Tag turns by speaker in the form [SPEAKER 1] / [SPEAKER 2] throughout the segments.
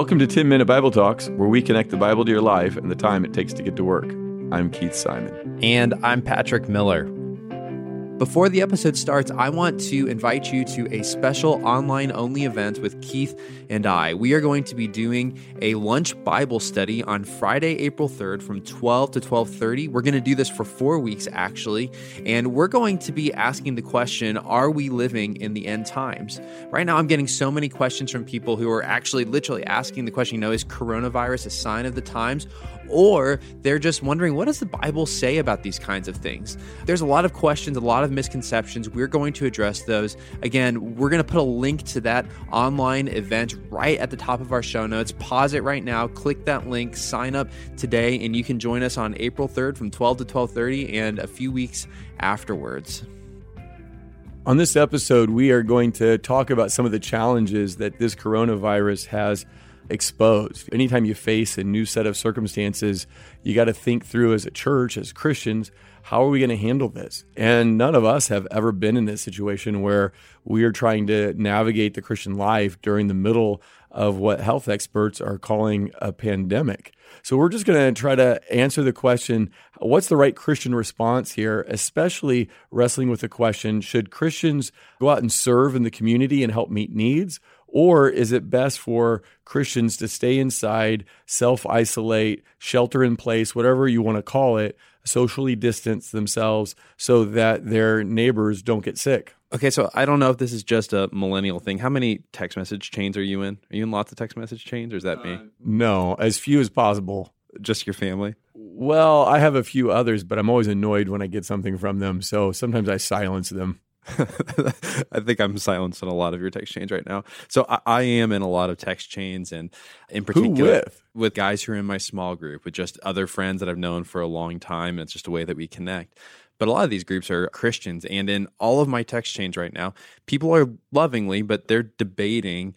[SPEAKER 1] Welcome to 10 Minute Bible Talks, where we connect the Bible to your life and the time it takes to get to work. I'm Keith Simon.
[SPEAKER 2] And I'm Patrick Miller. Before the episode starts, I want to invite you to a special online only event with Keith and I. We are going to be doing a lunch Bible study on Friday, April 3rd from 12 to 12:30. We're going to do this for 4 weeks actually, and we're going to be asking the question, are we living in the end times? Right now I'm getting so many questions from people who are actually literally asking the question, you know, is coronavirus a sign of the times? Or they're just wondering, what does the Bible say about these kinds of things? There's a lot of questions, a lot of misconceptions. We're going to address those. Again, we're going to put a link to that online event right at the top of our show notes. Pause it right now, click that link, sign up today, and you can join us on April 3rd from 12 to 12:30 and a few weeks afterwards.
[SPEAKER 1] On this episode, we are going to talk about some of the challenges that this coronavirus has exposed. Anytime you face a new set of circumstances, you got to think through as a church, as Christians, how are we going to handle this? And none of us have ever been in this situation where we are trying to navigate the Christian life during the middle of what health experts are calling a pandemic. So we're just going to try to answer the question what's the right Christian response here, especially wrestling with the question should Christians go out and serve in the community and help meet needs? Or is it best for Christians to stay inside, self isolate, shelter in place, whatever you want to call it, socially distance themselves so that their neighbors don't get sick?
[SPEAKER 2] Okay, so I don't know if this is just a millennial thing. How many text message chains are you in? Are you in lots of text message chains, or is that uh, me?
[SPEAKER 1] No, as few as possible.
[SPEAKER 2] Just your family?
[SPEAKER 1] Well, I have a few others, but I'm always annoyed when I get something from them. So sometimes I silence them.
[SPEAKER 2] I think I'm silenced on a lot of your text chains right now. So I, I, am in a lot of text chains, and in particular
[SPEAKER 1] with?
[SPEAKER 2] with guys who are in my small group, with just other friends that I've known for a long time. And it's just a way that we connect. But a lot of these groups are Christians, and in all of my text chains right now, people are lovingly, but they're debating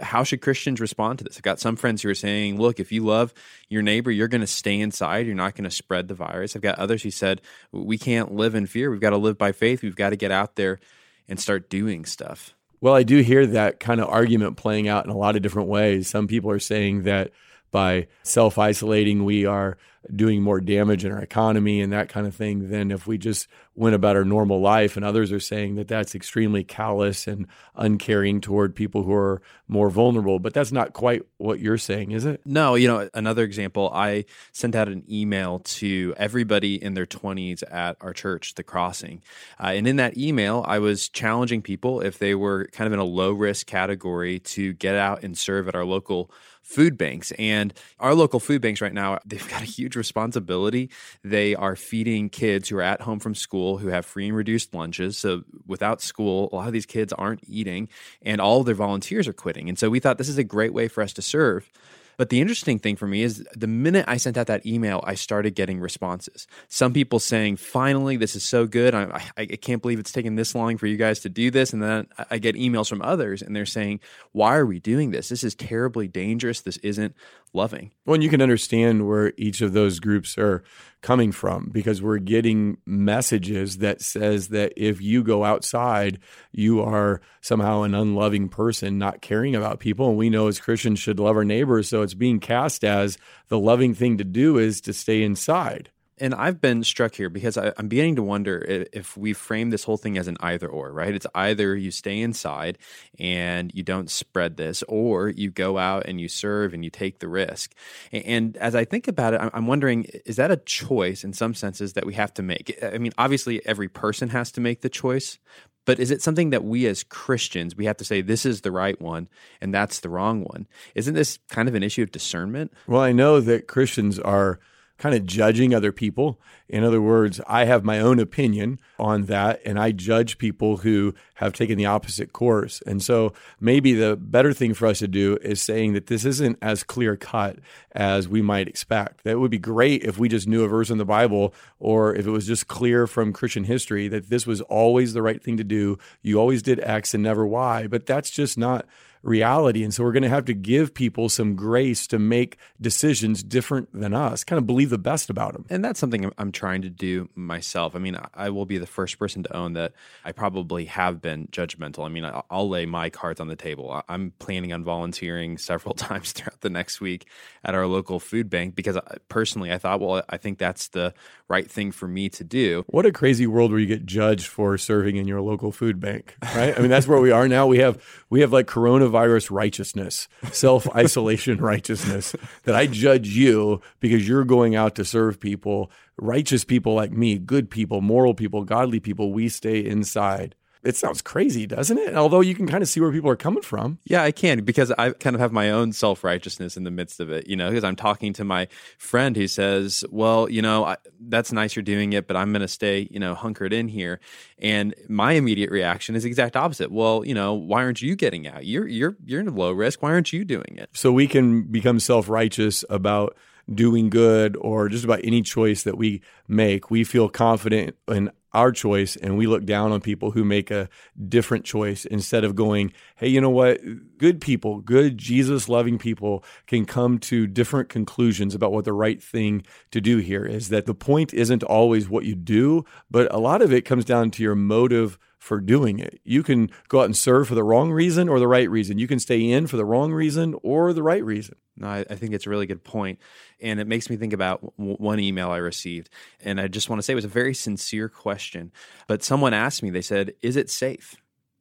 [SPEAKER 2] how should Christians respond to this? I've got some friends who are saying, look, if you love your neighbor, you're going to stay inside. You're not going to spread the virus. I've got others who said, we can't live in fear. We've got to live by faith. We've got to get out there and start doing stuff.
[SPEAKER 1] Well, I do hear that kind of argument playing out in a lot of different ways. Some people are saying that by self isolating, we are doing more damage in our economy and that kind of thing than if we just went about our normal life. And others are saying that that's extremely callous and uncaring toward people who are more vulnerable. But that's not quite what you're saying, is it?
[SPEAKER 2] No. You know, another example, I sent out an email to everybody in their 20s at our church, The Crossing. Uh, and in that email, I was challenging people if they were kind of in a low risk category to get out and serve at our local food banks. And our local food banks right now, they've got a huge responsibility. They are feeding kids who are at home from school who have free and reduced lunches. So without school, a lot of these kids aren't eating and all of their volunteers are quitting. And so we thought this is a great way for us to serve. But the interesting thing for me is the minute I sent out that email, I started getting responses. Some people saying, finally, this is so good. I, I, I can't believe it's taken this long for you guys to do this. And then I get emails from others and they're saying, why are we doing this? This is terribly dangerous. This isn't loving.
[SPEAKER 1] Well, and you can understand where each of those groups are coming from because we're getting messages that says that if you go outside, you are somehow an unloving person, not caring about people. And we know as Christians should love our neighbors. So it's being cast as the loving thing to do is to stay inside.
[SPEAKER 2] And I've been struck here because I, am beginning to wonder if, if we frame this whole thing as an either or, right? It's either you stay inside and you don't spread this, or you go out and you serve and you take the risk. And, and as I think about it, I'm, I'm wondering is that a choice in some senses that we have to make? I mean, obviously, every person has to make the choice, but is it something that we as Christians we have to say this is the right one and that's the wrong one? Isn't this kind of an issue of discernment?
[SPEAKER 1] Well, I know that Christians are kind of judging other people. In other words, I have my own opinion on that, and I judge people who have taken the opposite course. And so maybe the better thing for us to do is saying that this isn't as clear cut as we might expect. That would be great if we just knew a verse in the Bible or if it was just clear from Christian history that this was always the right thing to do. You always did X and never Y, but that's just not reality. And so we're going to have to give people some grace to make decisions different than us, kind of believe the best about them.
[SPEAKER 2] And that's something I'm trying to do myself. I mean, I will be the first person to own that I probably have been judgmental. I mean, I'll lay my cards on the table. I'm planning on volunteering several times throughout the next week at our local food bank because uh, personally I thought, well, I think that's the right thing for me to do.
[SPEAKER 1] What a crazy world where you get judged for serving in your local food bank, right? I mean, that's where we are now. We have we have like coronavirus righteousness, self isolation righteousness that I judge you because you're going out to serve people, righteous people like me, good people, moral people, godly people. We stay inside it sounds crazy, doesn't it? Although you can kind of see where people are coming from.
[SPEAKER 2] Yeah, I can because I kind of have my own self righteousness in the midst of it, you know, because I'm talking to my friend who says, well, you know, I, that's nice you're doing it, but I'm going to stay, you know, hunkered in here. And my immediate reaction is the exact opposite. Well, you know, why aren't you getting out? You're, you're, you're in low risk. Why aren't you doing it?
[SPEAKER 1] So we can become self righteous about doing good or just about any choice that we make. We feel confident in our choice and we look down on people who make a different choice instead of going, hey, you know what? Good people, good Jesus loving people can come to different conclusions about what the right thing to do here is. That the point isn't always what you do, but a lot of it comes down to your motive for doing it. You can go out and serve for the wrong reason or the right reason. You can stay in for the wrong reason or the right reason.
[SPEAKER 2] No, I, I think it's a really good point. And it makes me think about w- one email I received. And I just want to say it was a very sincere question. But someone asked me, they said, Is it safe?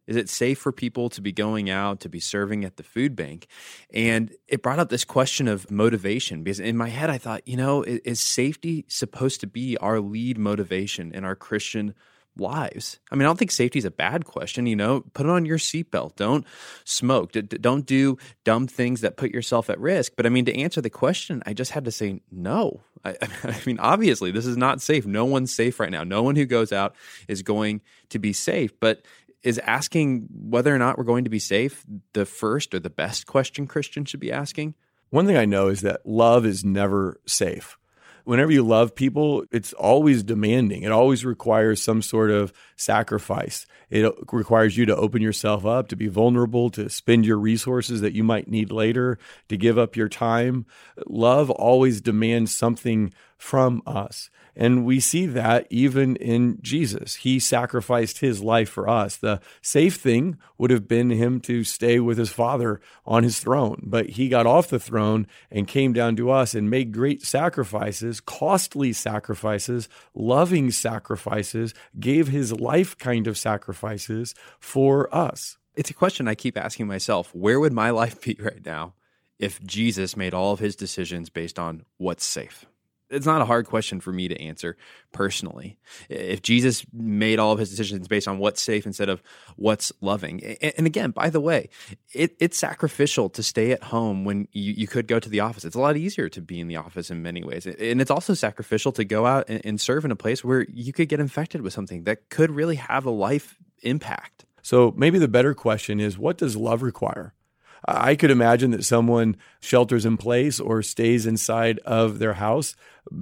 [SPEAKER 2] Is it safe for people to be going out to be serving at the food bank? And it brought up this question of motivation because in my head I thought, you know, is safety supposed to be our lead motivation in our Christian lives. I mean, I don't think safety is a bad question. You know, put on your seatbelt. Don't smoke. D- don't do dumb things that put yourself at risk. But I mean, to answer the question, I just had to say no. I, I, mean, obviously, this is not safe. No one's safe right now. No one who goes out is going to be safe. But is asking whether or not we're going to be safe the first or the best question Christians should be asking?
[SPEAKER 1] One thing I know is that love is never safe whenever you love people, it's always demanding. It always requires some sort of sacrifice. It requires you to open yourself up, to be vulnerable, to spend your resources that you might need later, to give up your time. Love always demands something from us. And we see that even in Jesus. He sacrificed his life for us. The safe thing would have been him to stay with his father on his throne, but he got off the throne and came down to us and made great sacrifices, costly sacrifices, loving sacrifices, gave his life kind of sacrifices for us.
[SPEAKER 2] It's a question I keep asking myself where would my life be right now if Jesus made all of his decisions based on what's safe? It's not a hard question for me to answer personally. If Jesus made all of his decisions based on what's safe instead of what's loving, and again, by the way, it, it's sacrificial to stay at home when you, you, could go to the office. It's a lot easier to be in the office in many ways, and it's also sacrificial to go out and, and serve in a place where you could get infected with something that could really have a life impact.
[SPEAKER 1] So maybe the better question is, what does love require? I could imagine that someone shelters in place or stays inside of their house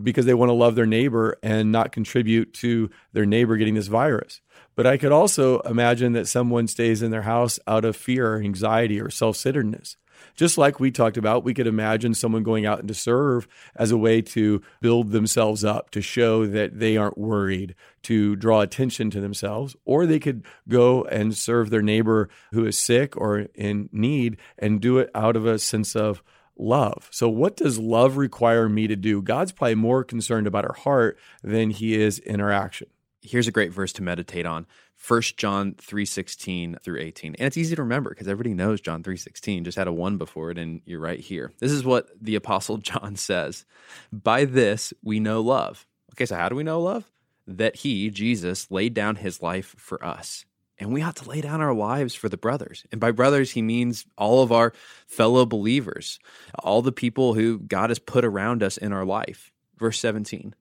[SPEAKER 1] because they want to love their neighbor and not contribute to their neighbor getting this virus. But I could also imagine that someone stays in their house out of fear or anxiety or self centeredness. Just like we talked about, we could imagine someone going out and to serve as a way to build themselves up, to show that they aren't worried, to draw attention to themselves, or they could go and serve their neighbor who is sick or in need and do it out of a sense of love. So, what does love require me to do? God's probably more concerned about our heart than he is in our action.
[SPEAKER 2] Here's a great verse to meditate on. 1 John 3:16 through 18. And it's easy to remember because everybody knows John 3:16 just had a 1 before it and you're right here. This is what the apostle John says. By this we know love. Okay, so how do we know love? That he, Jesus, laid down his life for us. And we ought to lay down our lives for the brothers. And by brothers, he means all of our fellow believers, all the people who God has put around us in our life. Verse 17.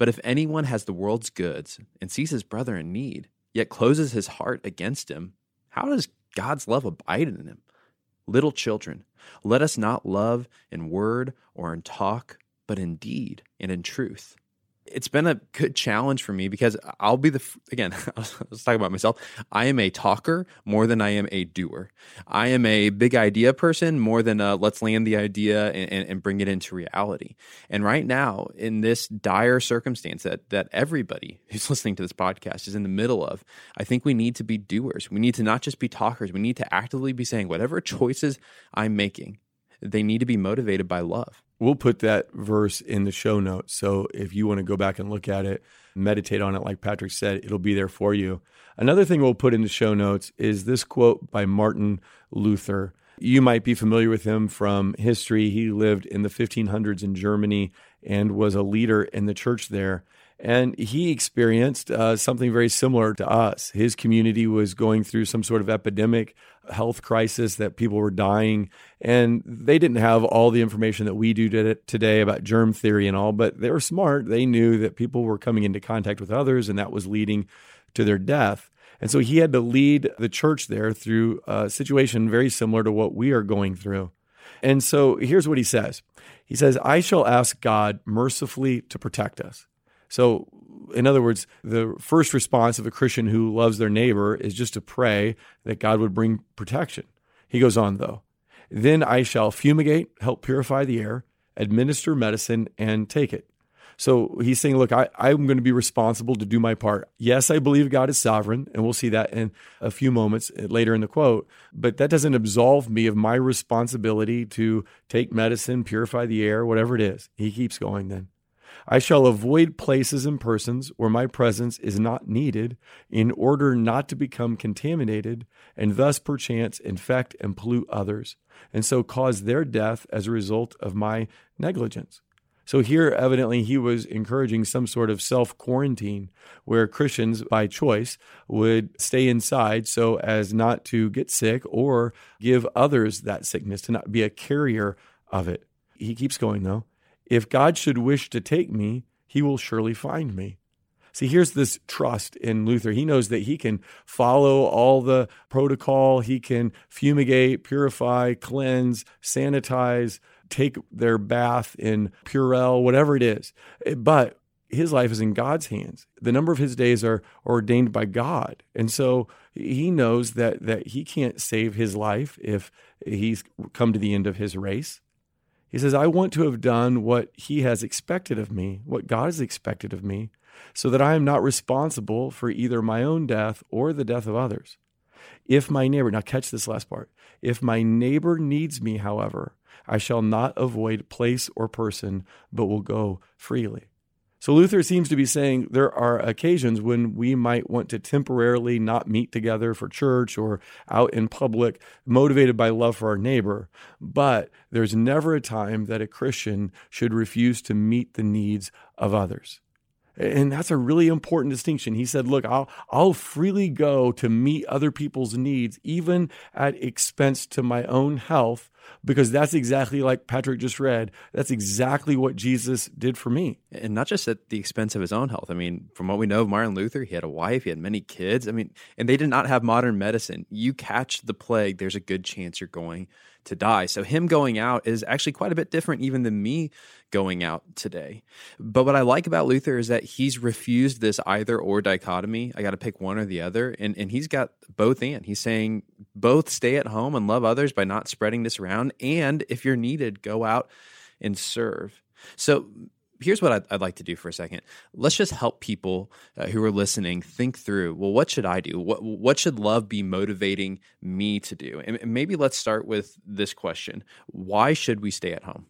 [SPEAKER 2] But if anyone has the world's goods and sees his brother in need, yet closes his heart against him, how does God's love abide in him? Little children, let us not love in word or in talk, but in deed and in truth it's been a good challenge for me because I'll be the again. let's talk about myself. I am a talker more than I am a doer. I am a big idea person more than a, let's land the idea and, and, bring it into reality. And right now, in this dire circumstance that that everybody who's listening to this podcast is in the middle of, I think we need to be doers. We need to not just be talkers. We need to actively be saying whatever choices I'm making, they need to be motivated by love.
[SPEAKER 1] We'll put that verse in the show notes. So if you want to go back and look at it, meditate on it, like Patrick said, it'll be there for you. Another thing we'll put in the show notes is this quote by Martin Luther. You might be familiar with him from history. He lived in the 1500s in Germany and was a leader in the church there. And he experienced uh, something very similar to us. His community was going through some sort of epidemic, health crisis that people were dying. And they didn't have all the information that we do today about germ theory and all, but they were smart. They knew that people were coming into contact with others, and that was leading to their death. And so he had to lead the church there through a situation very similar to what we are going through. And so here's what he says He says, I shall ask God mercifully to protect us. So, in other words, the first response of a Christian who loves their neighbor is just to pray that God would bring protection. He goes on, though, then I shall fumigate, help purify the air, administer medicine, and take it. So he's saying, look, I, I'm going to be responsible to do my part. Yes, I believe God is sovereign, and we'll see that in a few moments uh, later in the quote, but that doesn't absolve me of my responsibility to take medicine, purify the air, whatever it is. He keeps going then. I shall avoid places and persons where my presence is not needed in order not to become contaminated and thus perchance infect and pollute others, and so cause their death as a result of my negligence. So here, evidently, he was encouraging some sort of self quarantine where Christians, by choice, would stay inside so as not to get sick or give others that sickness, to not be a carrier of it. He keeps going, though. If God should wish to take me, he will surely find me. See, here's this trust in Luther. He knows that he can follow all the protocol, he can fumigate, purify, cleanse, sanitize, take their bath in Purell, whatever it is. But his life is in God's hands. The number of his days are ordained by God. And so he knows that that he can't save his life if he's come to the end of his race. He says, I want to have done what he has expected of me, what God has expected of me, so that I am not responsible for either my own death or the death of others. If my neighbor, now catch this last part, if my neighbor needs me, however, I shall not avoid place or person, but will go freely. So Luther seems to be saying there are occasions when we might want to temporarily not meet together for church or out in public, motivated by love for our neighbor. But there's never a time that a Christian should refuse to meet the needs of others. And that's a really important distinction. He said, Look, I'll, I'll freely go to meet other people's needs, even at expense to my own health, because that's exactly like Patrick just read. That's exactly what Jesus did for me.
[SPEAKER 2] And not just at the expense of his own health. I mean, from what we know of Martin Luther, he had a wife, he had many kids. I mean, and they did not have modern medicine. You catch the plague, there's a good chance you're going to die. So him going out is actually quite a bit different even than me going out today. But what I like about Luther is that he's refused this either or dichotomy. I got to pick one or the other. And, and he's got both and. He's saying both stay at home and love others by not spreading this around. And if you're needed, go out and serve. So here's what I'd, I'd, like to do for a second. Let's just help people uh, who are listening think through. Well, what should I do? What what should love be motivating me to do? And, and maybe let's start with this question: Why should we stay at home?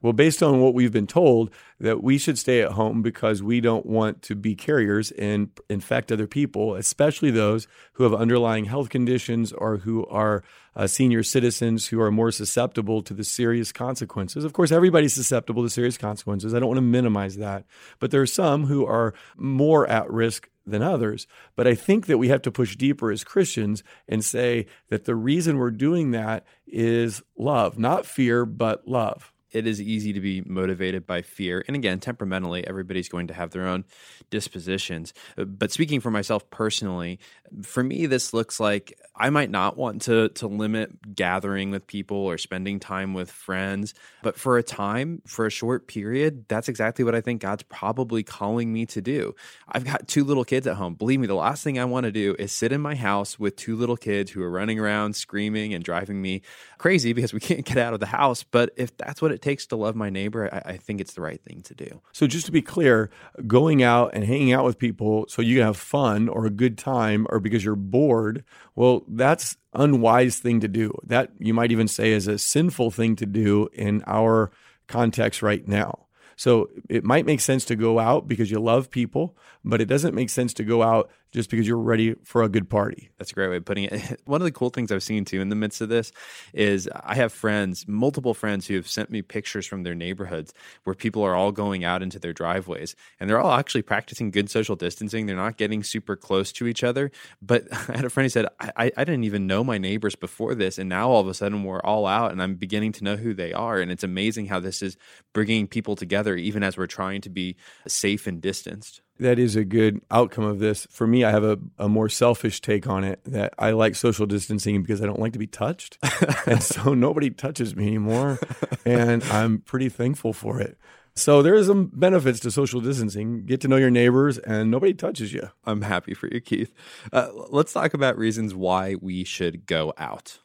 [SPEAKER 1] Well, based on what we've been told, that we should stay at home because we don't want to be carriers and infect other people, especially those who have underlying health conditions or who are uh, senior citizens who are more susceptible to the serious consequences. Of course, everybody's susceptible to serious consequences. I don't want to minimize that. But there are some who are more at risk than others. But I think that we have to push deeper as Christians and say that the reason we're doing that is love, not fear, but love.
[SPEAKER 2] It is easy to be motivated by fear. And again, temperamentally, everybody's going to have their own dispositions. Uh, but speaking for myself personally, for me, this looks like I might not want to to limit gathering with people or spending time with friends, but for a time, for a short period, that's exactly what I think God's probably calling me to do. I've got two little kids at home. Believe me, the last thing I want to do is sit in my house with two little kids who are running around screaming and driving me crazy because we can't get out of the house. But if that's what it takes to love my neighbor, I, I think it's the right thing to do.
[SPEAKER 1] So just to be clear, going out and hanging out with people so you can have fun or a good time or because you're bored, well, that's unwise thing to do. That you might even say is a sinful thing to do in our context right now. So it might make sense to go out because you love people, but it doesn't make sense to go out just because you're ready for a good party.
[SPEAKER 2] That's a great way of putting it. One of the cool things I've seen too in the midst of this is I have friends, multiple friends who have sent me pictures from their neighborhoods where people are all going out into their driveways and they're all actually practicing good social distancing. They're not getting super close to each other. But I had a friend who said, I, I didn't even know my neighbors before this. And now all of a sudden we're all out and I'm beginning to know who they are. And it's amazing how this is bringing people together, even as we're trying to be safe and distanced
[SPEAKER 1] that is a good outcome of this. For me, I have a, a more selfish take on it that I like social distancing because I don't like to be touched. and so nobody touches me anymore. And I'm pretty thankful for it. So there are some benefits to social distancing. Get to know your neighbors, and nobody touches you.
[SPEAKER 2] I'm happy for you, Keith. Uh, let's talk about reasons why we should go out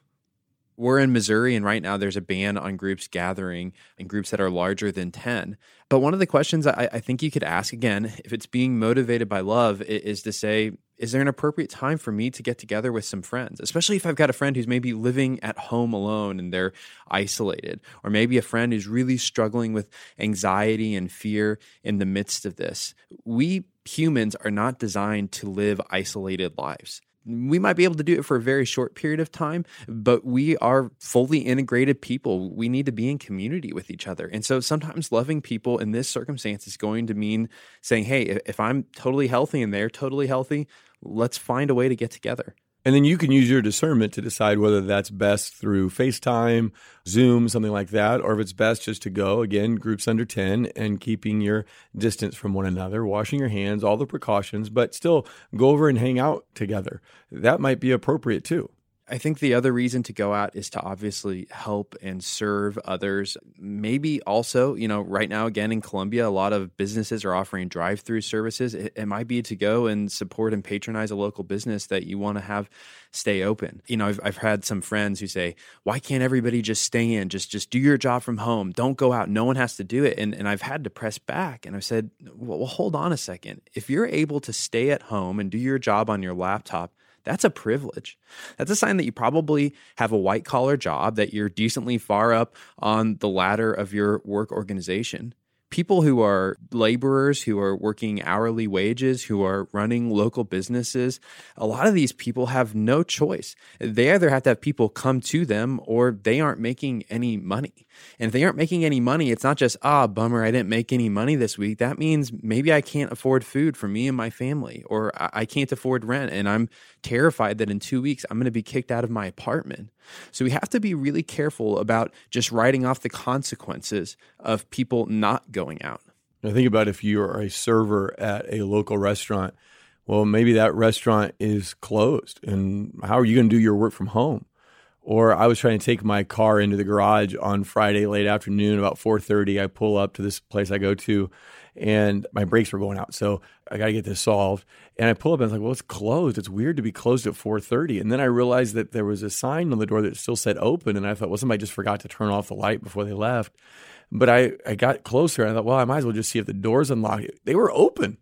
[SPEAKER 2] we're in Missouri, and right now there's a ban on groups gathering in groups that are larger than 10. But one of the questions I, I, think you could ask again, if it's being motivated by love, is to say, is there an appropriate time for me to get together with some friends? Especially if I've got a friend who's maybe living at home alone and they're isolated, or maybe a friend who's really struggling with anxiety and fear in the midst of this. We humans are not designed to live isolated lives we might be able to do it for a very short period of time, but we are fully integrated people. We need to be in community with each other. And so sometimes loving people in this circumstance is going to mean saying, hey, if I'm totally healthy and they're totally healthy, let's find a way to get together.
[SPEAKER 1] And then you can use your discernment to decide whether that's best through FaceTime, Zoom, something like that, or if it's best just to go, again, groups under 10 and keeping your distance from one another, washing your hands, all the precautions, but still go over and hang out together. That might be appropriate too.
[SPEAKER 2] I think the other reason to go out is to obviously help and serve others. Maybe also, you know, right now, again in Columbia, a lot of businesses are offering drive through services. It, it, might be to go and support and patronize a local business that you want to have stay open. You know, I've, I've had some friends who say, why can't everybody just stay in? Just, just do your job from home. Don't go out. No one has to do it. And, and I've had to press back and I've said, well, well hold on a second. If you're able to stay at home and do your job on your laptop, that's a privilege. That's a sign that you probably have a white collar job, that you're decently far up on the ladder of your work organization people who are laborers, who are working hourly wages, who are running local businesses, a lot of these people have no choice. They either have to have people come to them or they aren't making any money. And if they aren't making any money, it's not just, ah, bummer, I didn't make any money this week. That means maybe I can't afford food for me and my family, or I can't afford rent. And I'm terrified that in two weeks I'm going to be kicked out of my apartment. So we have to be really careful about just writing off the consequences of people not going out.
[SPEAKER 1] I think about if you are a server at a local restaurant, well, maybe that restaurant is closed. And how are you going to do your work from home? Or I was trying to take my car into the garage on Friday late afternoon, about 4:30. I pull up to this place I go to, and my brakes were going out. So I got to get this solved. And I pull up and I was like, well, it's closed. It's weird to be closed at 4:30. And then I realized that there was a sign on the door that still said open. And I thought, well, somebody just forgot to turn off the light before they left. But I, I got closer and I thought, well, I might as well just see if the door's unlocked. They were open.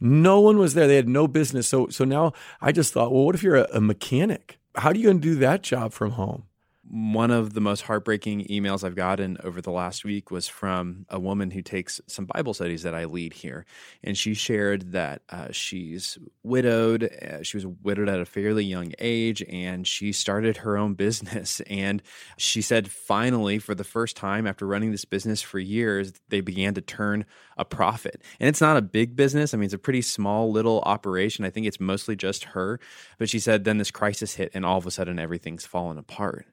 [SPEAKER 1] No one was there. They had no business. So so now I just thought, well, what if you're a, a mechanic? How are you going to do that job from home?
[SPEAKER 2] One of the most heartbreaking emails I've gotten over the last week was from a woman who takes some Bible studies that I lead here. And she shared that uh, she's widowed. Uh, she was widowed at a fairly young age and she started her own business. And she said, finally, for the first time after running this business for years, they began to turn a profit. And it's not a big business. I mean, it's a pretty small little operation. I think it's mostly just her. But she said, then this crisis hit and all of a sudden everything's fallen apart.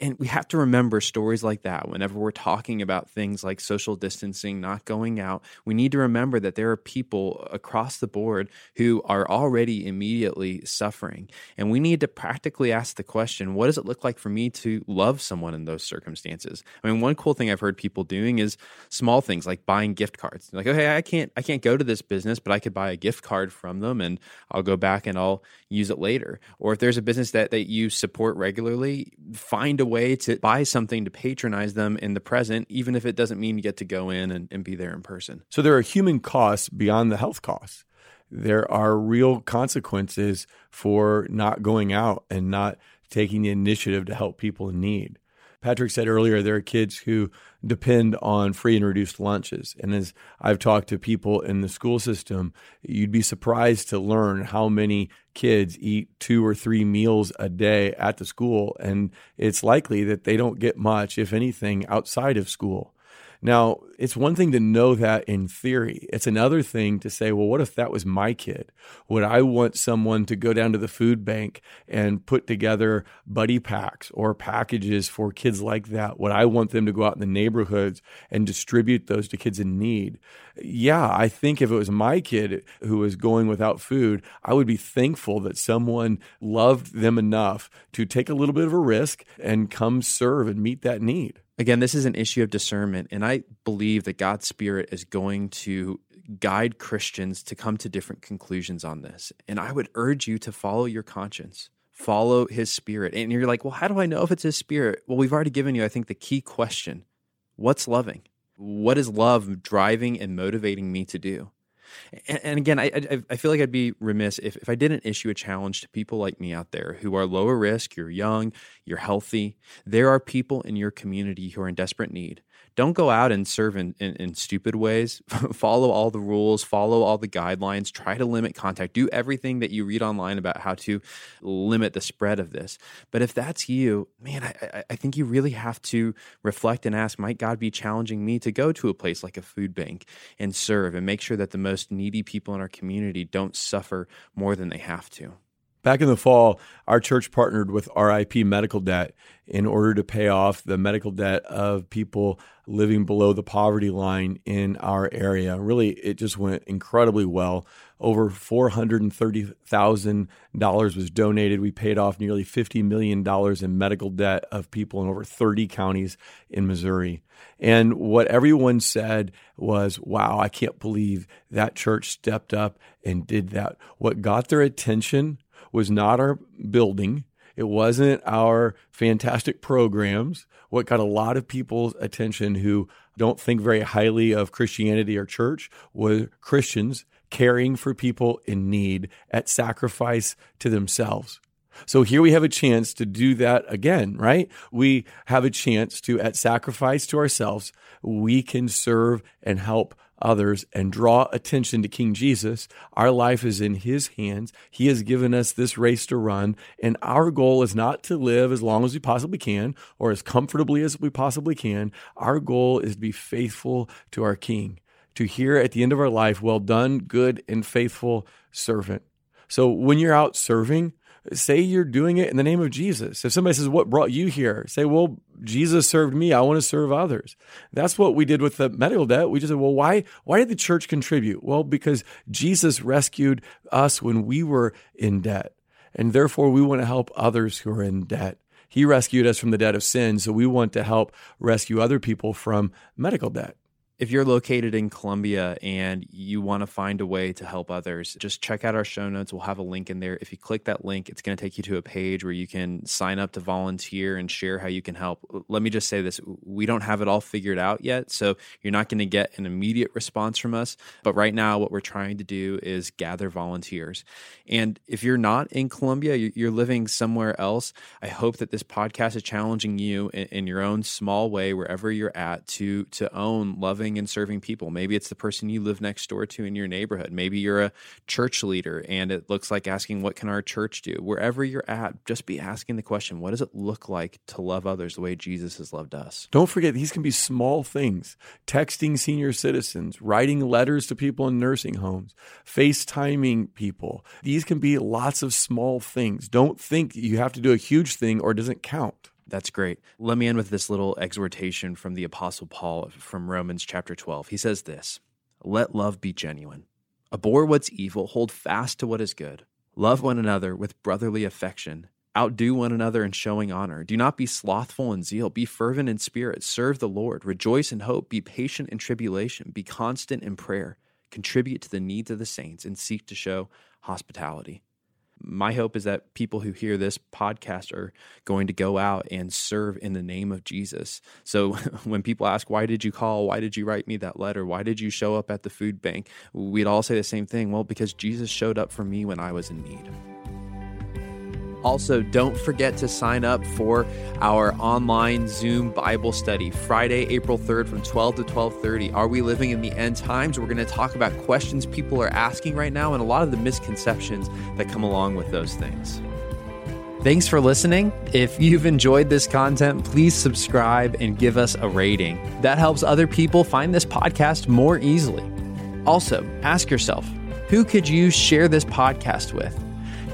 [SPEAKER 2] And we have to remember stories like that whenever we're talking about things like social distancing, not going out. We need to remember that there are people across the board who are already immediately suffering. And we need to practically ask the question what does it look like for me to love someone in those circumstances? I mean, one cool thing I've heard people doing is small things like buying gift cards. Like, okay, I can't I can't go to this business, but I could buy a gift card from them and I'll go back and I'll use it later. Or if there's a business that, that you support regularly, find a way to buy something to patronize them in the present, even if it doesn't mean you get to go in and, and be there in person.
[SPEAKER 1] So there are human costs beyond the health costs. There are real consequences for not going out and not taking the initiative to help people in need. Patrick said earlier, there are kids who depend on free and reduced lunches. And as I've talked to people in the school system, you'd be surprised to learn how many kids eat two or three meals a day at the school. And it's likely that they don't get much, if anything, outside of school. Now, it's one thing to know that in theory. It's another thing to say, well, what if that was my kid? Would I want someone to go down to the food bank and put together buddy packs or packages for kids like that? Would I want them to go out in the neighborhoods and distribute those to kids in need? Yeah, I think if it was my kid who was going without food, I would be thankful that someone loved them enough to take a little bit of a risk and come serve and meet that need.
[SPEAKER 2] Again, this is an issue of discernment, and I believe that God's Spirit is going to guide Christians to come to different conclusions on this. And I would urge you to follow your conscience, follow His Spirit. And you're like, well, how do I know if it's His Spirit? Well, we've already given you, I think, the key question What's loving? What is love driving and motivating me to do? And, and again, I, I, I feel like I'd be remiss if, if I didn't issue a challenge to people like me out there who are lower risk, you're young, you're healthy. There are people in your community who are in desperate need don't go out and serve in, in, in stupid ways. follow all the rules, follow all the guidelines, try to limit contact, do everything that you read online about how to limit the spread of this. But if that's you, man, I, I think you really have to reflect and ask, might God be challenging me to go to a place like a food bank and serve and make sure that the most needy people in our community don't suffer more than they have to?
[SPEAKER 1] Back in the fall, our church partnered with RIP Medical Debt in order to pay off the medical debt of people living below the poverty line in our area. Really, it just went incredibly well. Over $430,000 was donated. We paid off nearly $50 million in medical debt of people in over 30 counties in Missouri. And what everyone said was, wow, I can't believe that church stepped up and did that. What got their attention was not our building. It wasn't our fantastic programs. What got a lot of people's attention who don't think very highly of Christianity or church was Christians caring for people in need at sacrifice to themselves. So here we have a chance to do that again, right? We have a chance to, at sacrifice to ourselves, we can serve and help others and draw attention to King Jesus. Our life is in His hands. He has given us this race to run. And our goal is not to live as long as we possibly can or as comfortably as we possibly can. Our goal is to be faithful to our King, to hear at the end of our life, well done, good and faithful servant. So when you're out serving, say you're doing it in the name of Jesus. If somebody says, What brought you here? Say, Well, Jesus served me. I want to serve others. That's what we did with the medical debt. We just said, Well, why, why did the church contribute? Well, because Jesus rescued us when we were in debt. And therefore, we want to help others who are in debt. He rescued us from the debt of sin. So we want to help rescue other people from medical debt
[SPEAKER 2] if you're located in Columbia and you want to find a way to help others, just check out our show notes. We'll have a link in there. If you click that link, it's going to take you to a page where you can sign up to volunteer and share how you can help. Let me just say this we don't have it all figured out yet, so you're not going to get an immediate response from us. But right now, what we're trying to do is gather volunteers. And if you're not in Columbia, you're living somewhere else, I hope that this podcast is challenging you in your own small way, wherever you're at, to, to own loving loving and serving people. Maybe it's the person you live next door to in your neighborhood. Maybe you're a church leader and it looks like asking, What can our church do? Wherever you're at, just be asking the question, What does it look like to love others the way Jesus has loved us?
[SPEAKER 1] Don't forget, these can be small things texting senior citizens, writing letters to people in nursing homes, FaceTiming people. These can be lots of small things. Don't think you have to do a huge thing or it doesn't count.
[SPEAKER 2] That's great. Let me end with this little exhortation from the Apostle Paul from Romans chapter 12. He says this Let love be genuine. Abhor what's evil, hold fast to what is good. Love one another with brotherly affection. Outdo one another in showing honor. Do not be slothful in zeal. Be fervent in spirit. Serve the Lord. Rejoice in hope. Be patient in tribulation. Be constant in prayer. Contribute to the needs of the saints and seek to show hospitality my hope is that people who hear this podcast are going to go out and serve in the name of Jesus. So when people ask, why did you call? Why did you write me that letter? Why did you show up at the food bank? We'd all say the same thing. Well, because Jesus showed up for me when I was in need. Also, don't forget to sign up for our online Zoom Bible study Friday, April 3rd from 12 to 12:30. Are we living in the end times? We're going to talk about questions people are asking right now and a lot of the misconceptions that come along with those things. Thanks for listening. If you've enjoyed this content, please subscribe and give us a rating. That helps other people find this podcast more easily. Also, ask yourself, who could you share this podcast with?